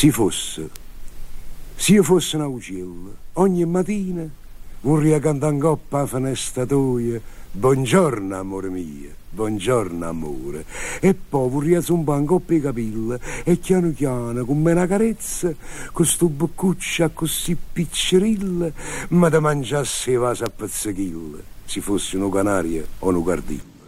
Si fosse, se io fosse un uccello, ogni mattina vorrei cantare in coppa a finestra tua, buongiorno amore mio, buongiorno amore, e poi vorrei zumbare in coppa i capelli e piano piano, come una carezza, questo boccuccia così piccerilla, ma da mangiasse vaso a pezzechille, se fosse una canaria o un cardillo.